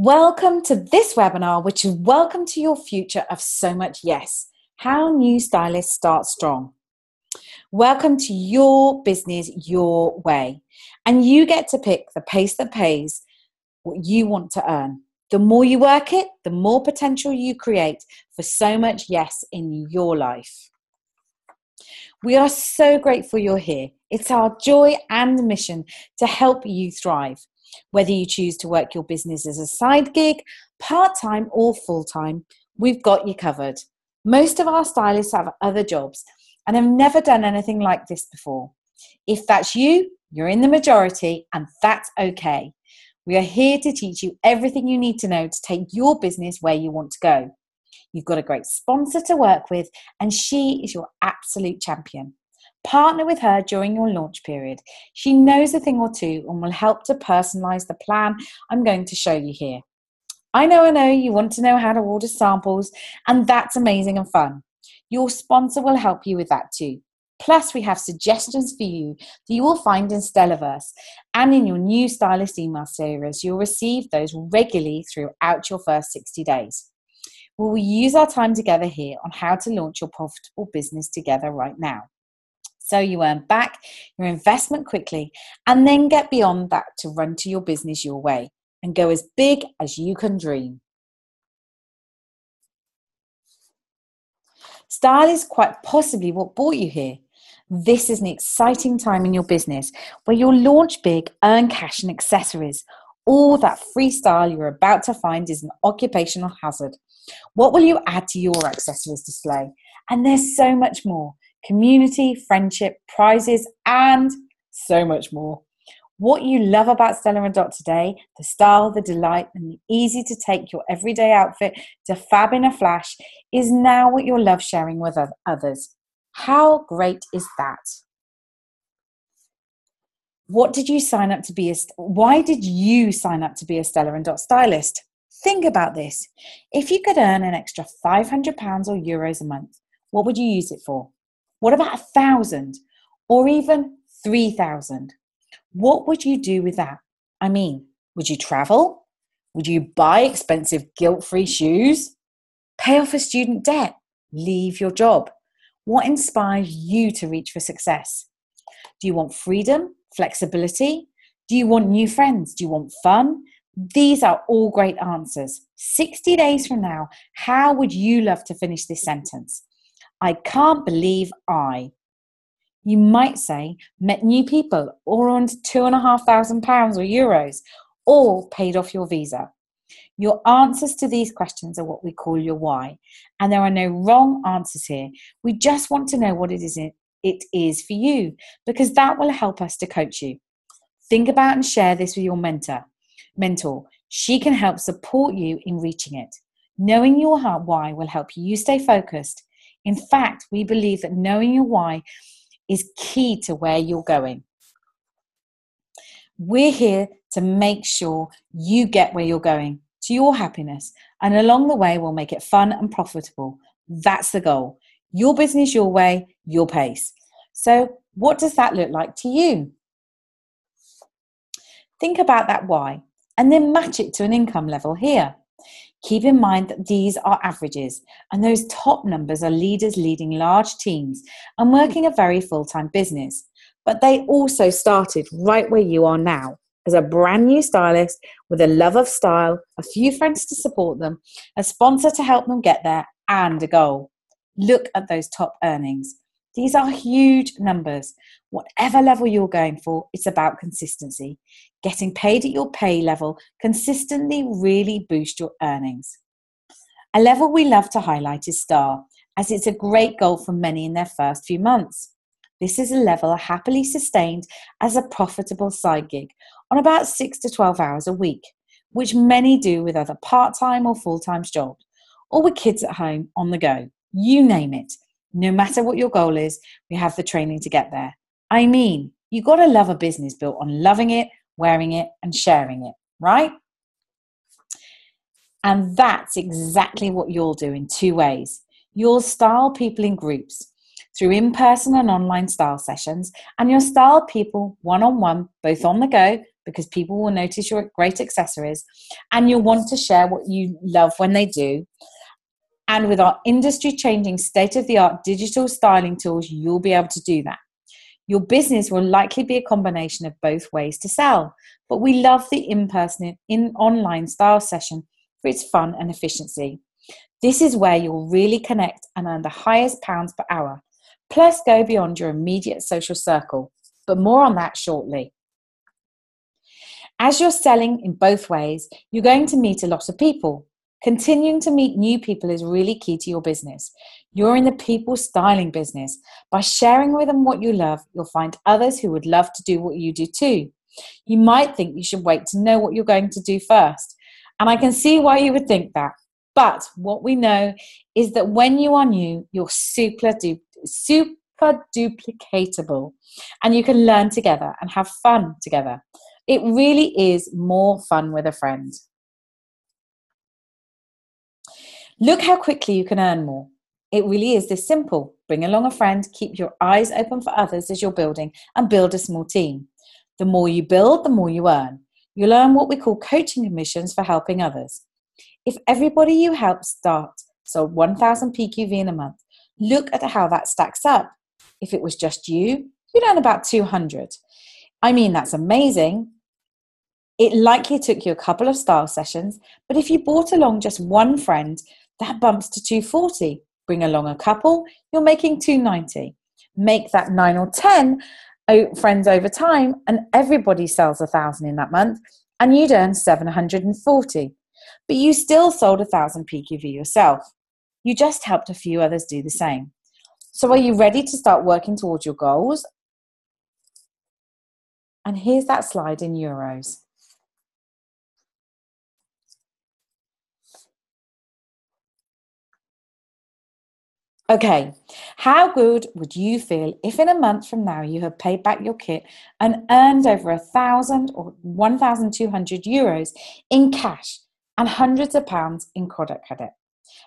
Welcome to this webinar, which is Welcome to Your Future of So Much Yes How New Stylists Start Strong. Welcome to your business your way. And you get to pick the pace that pays what you want to earn. The more you work it, the more potential you create for so much yes in your life. We are so grateful you're here. It's our joy and mission to help you thrive. Whether you choose to work your business as a side gig, part time, or full time, we've got you covered. Most of our stylists have other jobs and have never done anything like this before. If that's you, you're in the majority, and that's okay. We are here to teach you everything you need to know to take your business where you want to go. You've got a great sponsor to work with, and she is your absolute champion. Partner with her during your launch period. She knows a thing or two and will help to personalize the plan I'm going to show you here. I know, I know you want to know how to order samples, and that's amazing and fun. Your sponsor will help you with that too. Plus, we have suggestions for you that you will find in Stellaverse and in your new stylist email series. You'll receive those regularly throughout your first 60 days. We will use our time together here on how to launch your profitable business together right now. So you earn back your investment quickly and then get beyond that to run to your business your way and go as big as you can dream. Style is quite possibly what brought you here. This is an exciting time in your business where you'll launch big, earn cash and accessories. All that freestyle you're about to find is an occupational hazard. What will you add to your accessories display? And there's so much more community, friendship, prizes, and so much more. What you love about Stella and Dot today, the style, the delight, and the easy to take your everyday outfit to fab in a flash, is now what you'll love sharing with others. How great is that? What did you sign up to be a why did you sign up to be a Stella and Dot stylist? Think about this. If you could earn an extra 500 pounds or euros a month, what would you use it for? What about a thousand or even 3,000? What would you do with that? I mean, would you travel? Would you buy expensive guilt free shoes? Pay off a student debt? Leave your job? What inspires you to reach for success? Do you want freedom, flexibility? Do you want new friends? Do you want fun? These are all great answers. 60 days from now, how would you love to finish this sentence? I can't believe I. You might say, met new people or earned two and a half thousand pounds or euros, or paid off your visa. Your answers to these questions are what we call your why. And there are no wrong answers here. We just want to know what it is it is for you because that will help us to coach you. Think about and share this with your mentor. Mentor, she can help support you in reaching it. Knowing your why will help you stay focused in fact, we believe that knowing your why is key to where you're going. We're here to make sure you get where you're going to your happiness, and along the way, we'll make it fun and profitable. That's the goal. Your business, your way, your pace. So, what does that look like to you? Think about that why and then match it to an income level here. Keep in mind that these are averages, and those top numbers are leaders leading large teams and working a very full time business. But they also started right where you are now as a brand new stylist with a love of style, a few friends to support them, a sponsor to help them get there, and a goal. Look at those top earnings. These are huge numbers. Whatever level you're going for, it's about consistency. Getting paid at your pay level consistently really boosts your earnings. A level we love to highlight is STAR, as it's a great goal for many in their first few months. This is a level happily sustained as a profitable side gig on about 6 to 12 hours a week, which many do with other part time or full time jobs, or with kids at home on the go. You name it. No matter what your goal is, we have the training to get there. I mean, you got to love a business built on loving it, wearing it, and sharing it, right? And that's exactly what you'll do in two ways. You'll style people in groups through in person and online style sessions, and you'll style people one on one, both on the go, because people will notice your great accessories and you'll want to share what you love when they do. And with our industry changing state of the art digital styling tools, you'll be able to do that. Your business will likely be a combination of both ways to sell, but we love the in person, in online style session for its fun and efficiency. This is where you'll really connect and earn the highest pounds per hour, plus go beyond your immediate social circle. But more on that shortly. As you're selling in both ways, you're going to meet a lot of people. Continuing to meet new people is really key to your business. You're in the people styling business. By sharing with them what you love, you'll find others who would love to do what you do too. You might think you should wait to know what you're going to do first. And I can see why you would think that. But what we know is that when you are new, you're super, du- super duplicatable and you can learn together and have fun together. It really is more fun with a friend. Look how quickly you can earn more. It really is this simple. Bring along a friend, keep your eyes open for others as you're building, and build a small team. The more you build, the more you earn. You'll earn what we call coaching commissions for helping others. If everybody you help start sold 1,000 PQV in a month, look at how that stacks up. If it was just you, you'd earn about 200. I mean, that's amazing. It likely took you a couple of style sessions, but if you brought along just one friend, that bumps to 240. Bring along a couple, you're making 290. Make that nine or 10 friends over time, and everybody sells a thousand in that month, and you'd earn 740. But you still sold a thousand PQV yourself. You just helped a few others do the same. So, are you ready to start working towards your goals? And here's that slide in euros. Okay, how good would you feel if in a month from now you have paid back your kit and earned over a thousand or 1,200 euros in cash and hundreds of pounds in product credit?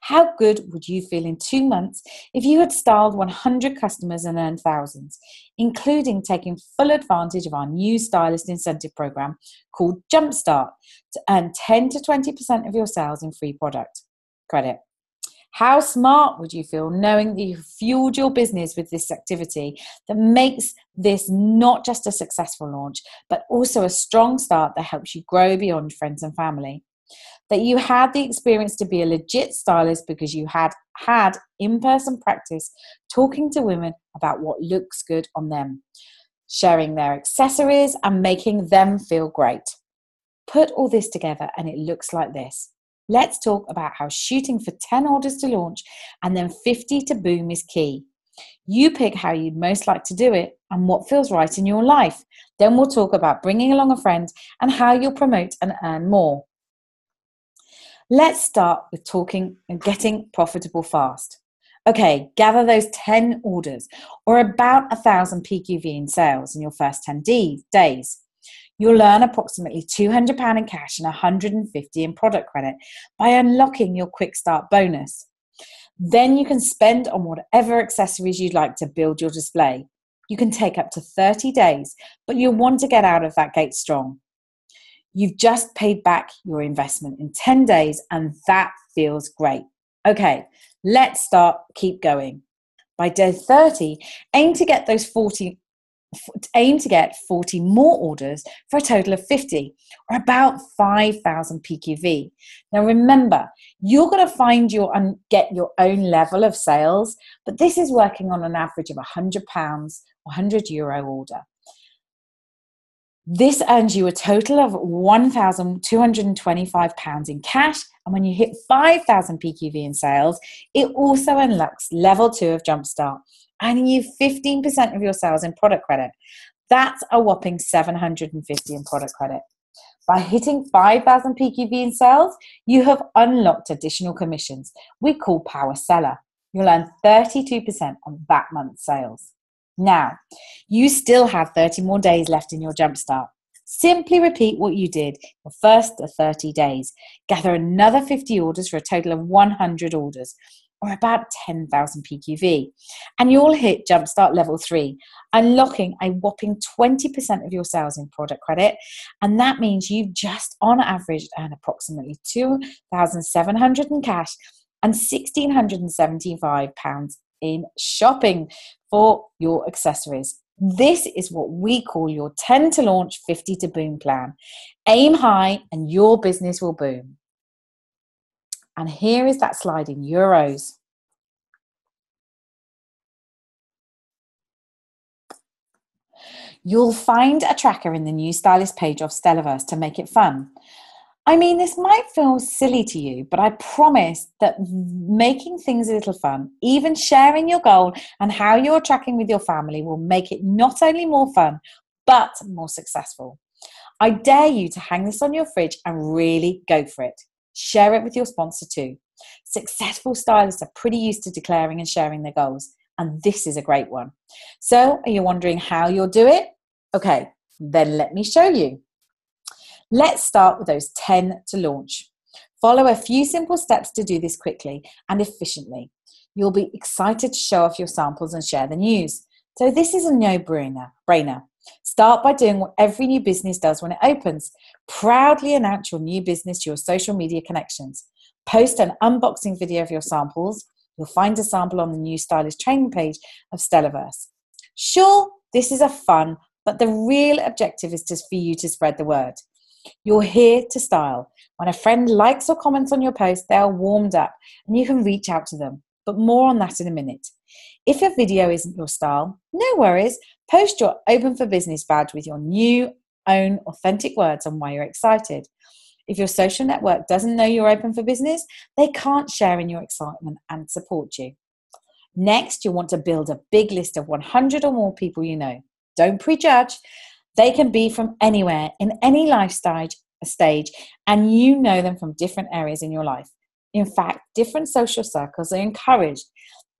How good would you feel in two months if you had styled 100 customers and earned thousands, including taking full advantage of our new stylist incentive program called Jumpstart to earn 10 to 20% of your sales in free product credit? How smart would you feel knowing that you've fueled your business with this activity that makes this not just a successful launch, but also a strong start that helps you grow beyond friends and family? That you had the experience to be a legit stylist because you had had in person practice talking to women about what looks good on them, sharing their accessories, and making them feel great. Put all this together and it looks like this. Let's talk about how shooting for 10 orders to launch and then 50 to boom is key. You pick how you'd most like to do it and what feels right in your life. Then we'll talk about bringing along a friend and how you'll promote and earn more. Let's start with talking and getting profitable fast. Okay, gather those 10 orders or about a thousand PQV in sales in your first 10 days. You'll earn approximately £200 in cash and 150 in product credit by unlocking your quick start bonus. Then you can spend on whatever accessories you'd like to build your display. You can take up to 30 days, but you'll want to get out of that gate strong. You've just paid back your investment in 10 days, and that feels great. Okay, let's start, keep going. By day 30, aim to get those 40 aim to get 40 more orders for a total of 50 or about 5000 pqv now remember you're going to find your and get your own level of sales but this is working on an average of 100 pounds 100 euro order this earns you a total of 1,225 pounds in cash. And when you hit 5,000 PQV in sales, it also unlocks level two of Jumpstart, and you 15% of your sales in product credit. That's a whopping 750 in product credit. By hitting 5,000 PQV in sales, you have unlocked additional commissions we call Power Seller. You'll earn 32% on that month's sales. Now, you still have 30 more days left in your jumpstart. Simply repeat what you did your first 30 days. Gather another 50 orders for a total of 100 orders. or about 10,000 PQV. And you'll hit Jumpstart level three, unlocking a whopping 20% of your sales in product credit. And that means you've just on average earned approximately 2,700 in cash and 1,675 pounds in shopping for your accessories. This is what we call your 10 to launch, 50 to boom plan. Aim high and your business will boom. And here is that slide in euros. You'll find a tracker in the new stylist page of Stellaverse to make it fun. I mean, this might feel silly to you, but I promise that making things a little fun, even sharing your goal and how you're tracking with your family, will make it not only more fun, but more successful. I dare you to hang this on your fridge and really go for it. Share it with your sponsor too. Successful stylists are pretty used to declaring and sharing their goals, and this is a great one. So, are you wondering how you'll do it? Okay, then let me show you. Let's start with those 10 to launch. Follow a few simple steps to do this quickly and efficiently. You'll be excited to show off your samples and share the news. So, this is a no brainer. Start by doing what every new business does when it opens. Proudly announce your new business to your social media connections. Post an unboxing video of your samples. You'll find a sample on the new stylist training page of Stellaverse. Sure, this is a fun, but the real objective is just for you to spread the word. You're here to style. When a friend likes or comments on your post, they are warmed up and you can reach out to them. But more on that in a minute. If a video isn't your style, no worries. Post your Open for Business badge with your new own authentic words on why you're excited. If your social network doesn't know you're open for business, they can't share in your excitement and support you. Next, you want to build a big list of 100 or more people you know. Don't prejudge. They can be from anywhere, in any life stage, stage, and you know them from different areas in your life. In fact, different social circles are encouraged.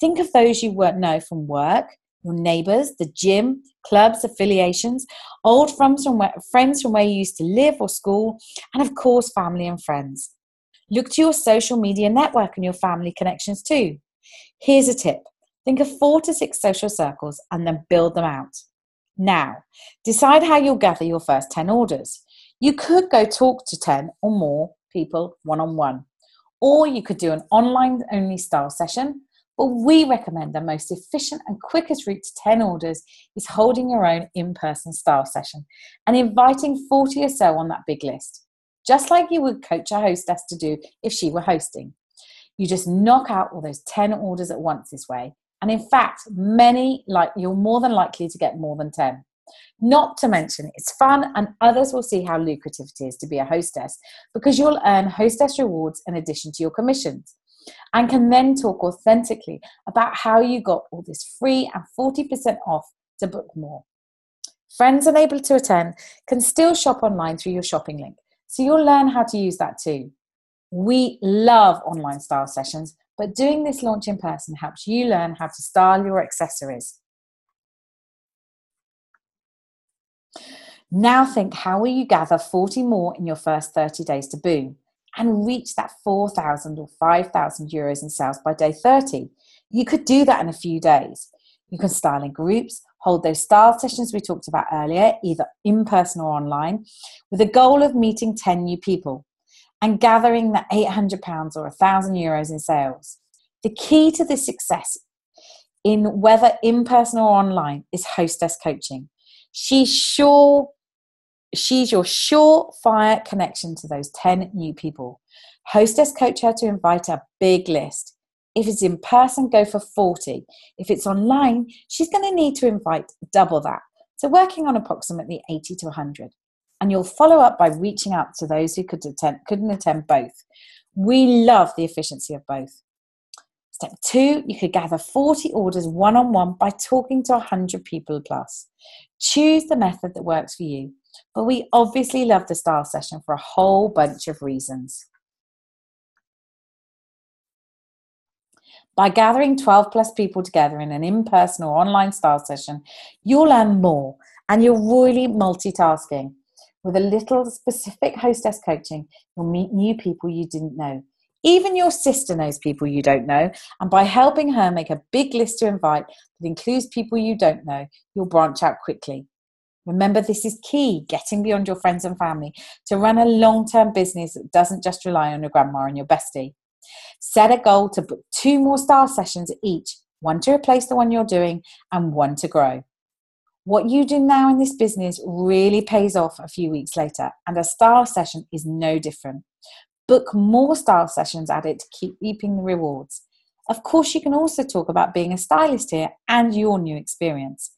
Think of those you know from work, your neighbors, the gym, clubs, affiliations, old friends from where, friends from where you used to live or school, and of course, family and friends. Look to your social media network and your family connections too. Here's a tip think of four to six social circles and then build them out. Now, decide how you'll gather your first 10 orders. You could go talk to 10 or more people one on one, or you could do an online only style session but we recommend the most efficient and quickest route to 10 orders is holding your own in person style session and inviting 40 or so on that big list, just like you would coach a hostess to do if she were hosting. You just knock out all those 10 orders at once this way. And in fact, many like you're more than likely to get more than 10. Not to mention, it's fun, and others will see how lucrative it is to be a hostess because you'll earn hostess rewards in addition to your commissions and can then talk authentically about how you got all this free and 40% off to book more. Friends unable to attend can still shop online through your shopping link, so you'll learn how to use that too. We love online style sessions, but doing this launch in person helps you learn how to style your accessories. Now think how will you gather 40 more in your first 30 days to boom? and reach that 4,000 or 5,000 euros in sales by day 30. You could do that in a few days. You can style in groups, hold those style sessions we talked about earlier, either in person or online, with a goal of meeting 10 new people and gathering the 800 pounds or 1,000 euros in sales. The key to this success in whether in person or online is hostess coaching. She's sure She's your surefire connection to those 10 new people. Hostess coach her to invite a big list. If it's in person, go for 40. If it's online, she's going to need to invite double that. So, working on approximately 80 to 100. And you'll follow up by reaching out to those who could attend, couldn't attend both. We love the efficiency of both. Step two, you could gather 40 orders one on one by talking to 100 people plus. Choose the method that works for you. But we obviously love the style session for a whole bunch of reasons. By gathering 12 plus people together in an in person or online style session, you'll learn more and you're really multitasking. With a little specific hostess coaching, you'll meet new people you didn't know. Even your sister knows people you don't know, and by helping her make a big list to invite that includes people you don't know, you'll branch out quickly. Remember, this is key getting beyond your friends and family to run a long term business that doesn't just rely on your grandma and your bestie. Set a goal to book two more star sessions each one to replace the one you're doing and one to grow. What you do now in this business really pays off a few weeks later, and a style session is no different. Book more style sessions at it to keep reaping the rewards. Of course, you can also talk about being a stylist here and your new experience.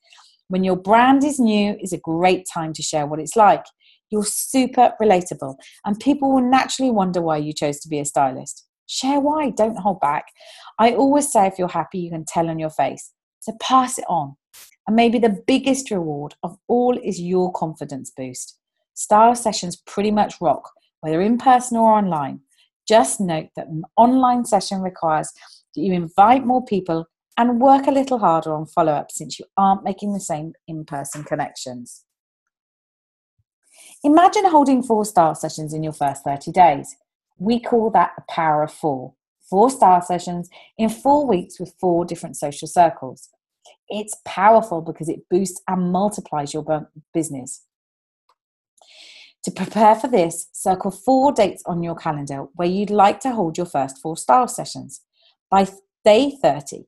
When your brand is new, is a great time to share what it's like. You're super relatable, and people will naturally wonder why you chose to be a stylist. Share why, don't hold back. I always say if you're happy, you can tell on your face. So pass it on. And maybe the biggest reward of all is your confidence boost. Style sessions pretty much rock, whether in person or online. Just note that an online session requires that you invite more people and work a little harder on follow up since you aren't making the same in person connections. Imagine holding four style sessions in your first 30 days. We call that the power of four. Four style sessions in four weeks with four different social circles. It's powerful because it boosts and multiplies your business. To prepare for this, circle four dates on your calendar where you'd like to hold your first four style sessions. By day 30,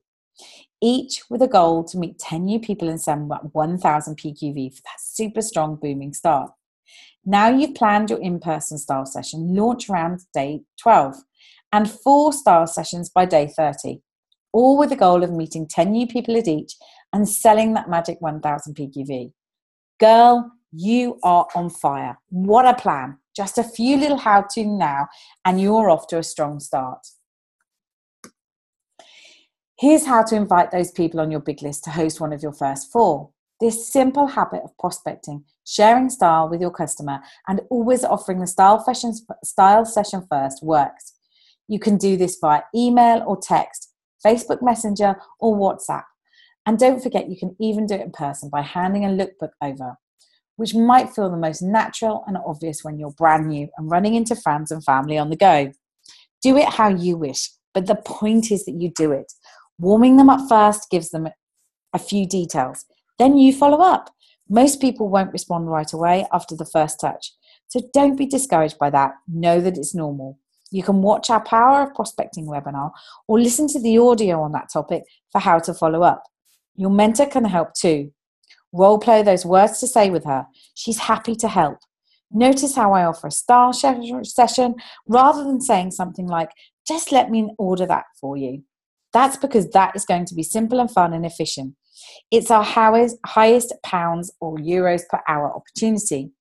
each with a goal to meet 10 new people and send 1000 PQV for that super strong booming start. Now you've planned your in person style session, launch around day 12 and four style sessions by day 30, all with the goal of meeting 10 new people at each and selling that magic 1000 PQV. Girl, you are on fire. What a plan! Just a few little how to now, and you're off to a strong start. Here's how to invite those people on your big list to host one of your first four. This simple habit of prospecting, sharing style with your customer, and always offering the style, style session first works. You can do this via email or text, Facebook Messenger, or WhatsApp. And don't forget, you can even do it in person by handing a lookbook over, which might feel the most natural and obvious when you're brand new and running into friends and family on the go. Do it how you wish, but the point is that you do it. Warming them up first gives them a few details. Then you follow up. Most people won't respond right away after the first touch. So don't be discouraged by that. Know that it's normal. You can watch our Power of Prospecting webinar or listen to the audio on that topic for how to follow up. Your mentor can help too. Role play those words to say with her. She's happy to help. Notice how I offer a star session rather than saying something like, just let me order that for you. That's because that is going to be simple and fun and efficient. It's our highest pounds or euros per hour opportunity.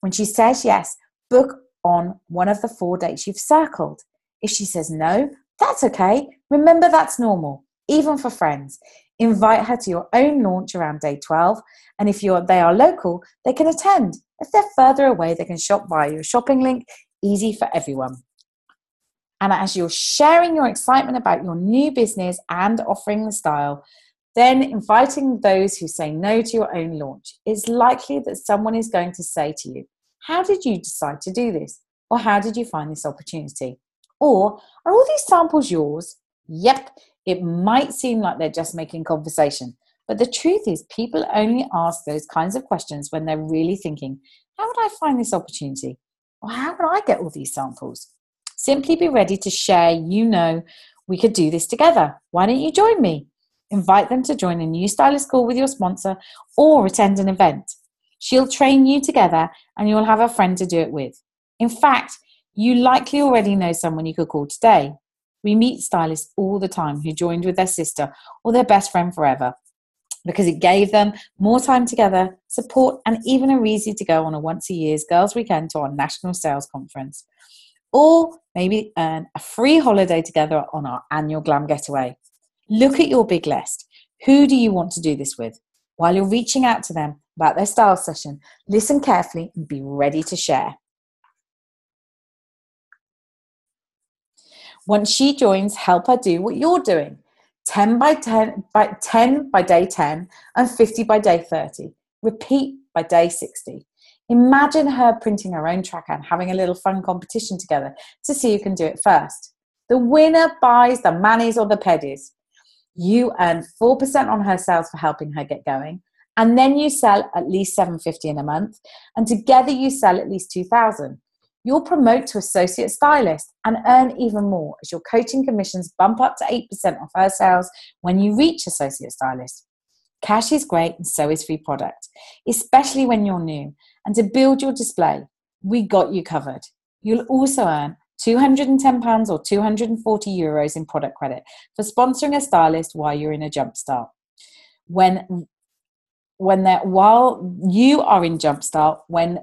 When she says yes, book on one of the four dates you've circled. If she says no, that's okay. Remember, that's normal, even for friends. Invite her to your own launch around day 12, and if they are local, they can attend. If they're further away, they can shop via your shopping link. Easy for everyone. And as you're sharing your excitement about your new business and offering the style, then inviting those who say no to your own launch, it's likely that someone is going to say to you, How did you decide to do this? Or how did you find this opportunity? Or are all these samples yours? Yep, it might seem like they're just making conversation. But the truth is, people only ask those kinds of questions when they're really thinking, How would I find this opportunity? Or how would I get all these samples? Simply be ready to share, you know, we could do this together. Why don't you join me? Invite them to join a new stylist call with your sponsor or attend an event. She'll train you together and you'll have a friend to do it with. In fact, you likely already know someone you could call today. We meet stylists all the time who joined with their sister or their best friend forever because it gave them more time together, support, and even a reason to go on a once a year's girls' weekend to our national sales conference or maybe earn a free holiday together on our annual glam getaway. Look at your big list. Who do you want to do this with? While you're reaching out to them about their style session, listen carefully and be ready to share. Once she joins, help her do what you're doing. 10 by 10 by 10 by day 10 and 50 by day 30. Repeat by day 60. Imagine her printing her own tracker and having a little fun competition together to see who can do it first. The winner buys the manis or the pedis. You earn 4% on her sales for helping her get going. And then you sell at least 750 in a month. And together you sell at least 2000 you'll promote to associate stylist and earn even more as your coaching commissions bump up to 8% of her sales when you reach associate stylist. Cash is great and so is free product, especially when you're new. And to build your display, we got you covered. You'll also earn £210 or 240 euros in product credit for sponsoring a stylist while you're in a jump start When when they're while you are in jumpstart, when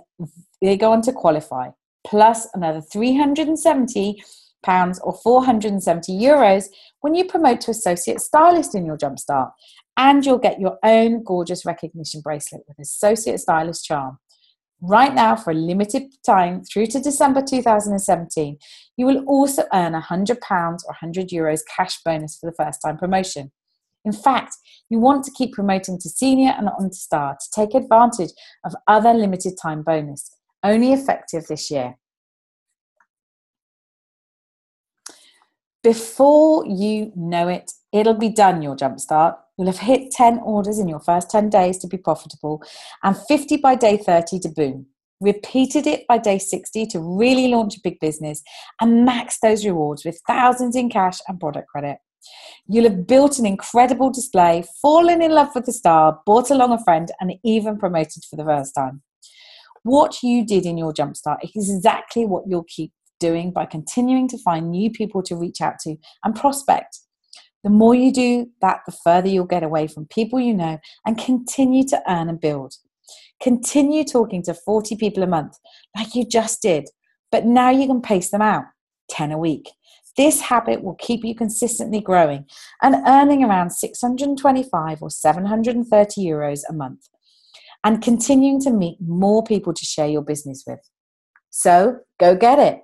they go on to qualify, plus another 370 pounds or 470 euros when you promote to associate stylist in your jumpstart and you'll get your own gorgeous recognition bracelet with associate stylist charm. Right now for a limited time through to december 2017 you will also earn a 100 pounds or 100 euros cash bonus for the first time promotion in fact, you want to keep promoting to senior and on to star to take advantage of other limited time bonus only effective this year. Before you know it, it'll be done, your jumpstart. You'll have hit 10 orders in your first 10 days to be profitable and 50 by day 30 to boom. Repeated it by day 60 to really launch a big business and max those rewards with thousands in cash and product credit. You'll have built an incredible display, fallen in love with the star, brought along a friend, and even promoted for the first time. What you did in your jumpstart is exactly what you'll keep doing by continuing to find new people to reach out to and prospect. The more you do that, the further you'll get away from people you know and continue to earn and build. Continue talking to 40 people a month like you just did, but now you can pace them out 10 a week. This habit will keep you consistently growing and earning around 625 or 730 euros a month and continuing to meet more people to share your business with. So go get it.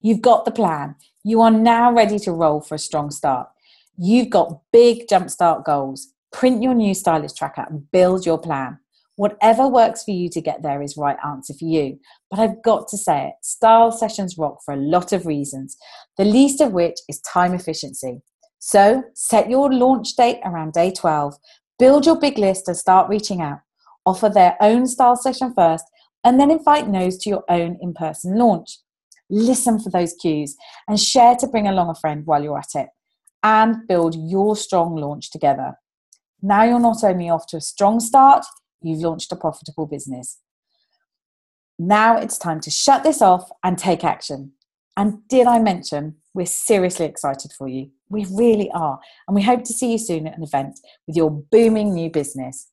You've got the plan. You are now ready to roll for a strong start. You've got big jumpstart goals. Print your new stylist tracker and build your plan. Whatever works for you to get there is right answer for you. But I've got to say it, style sessions rock for a lot of reasons, the least of which is time efficiency. So set your launch date around day 12 Build your big list and start reaching out. Offer their own style session first and then invite no's to your own in person launch. Listen for those cues and share to bring along a friend while you're at it and build your strong launch together. Now you're not only off to a strong start, you've launched a profitable business. Now it's time to shut this off and take action. And did I mention we're seriously excited for you? We really are. And we hope to see you soon at an event with your booming new business.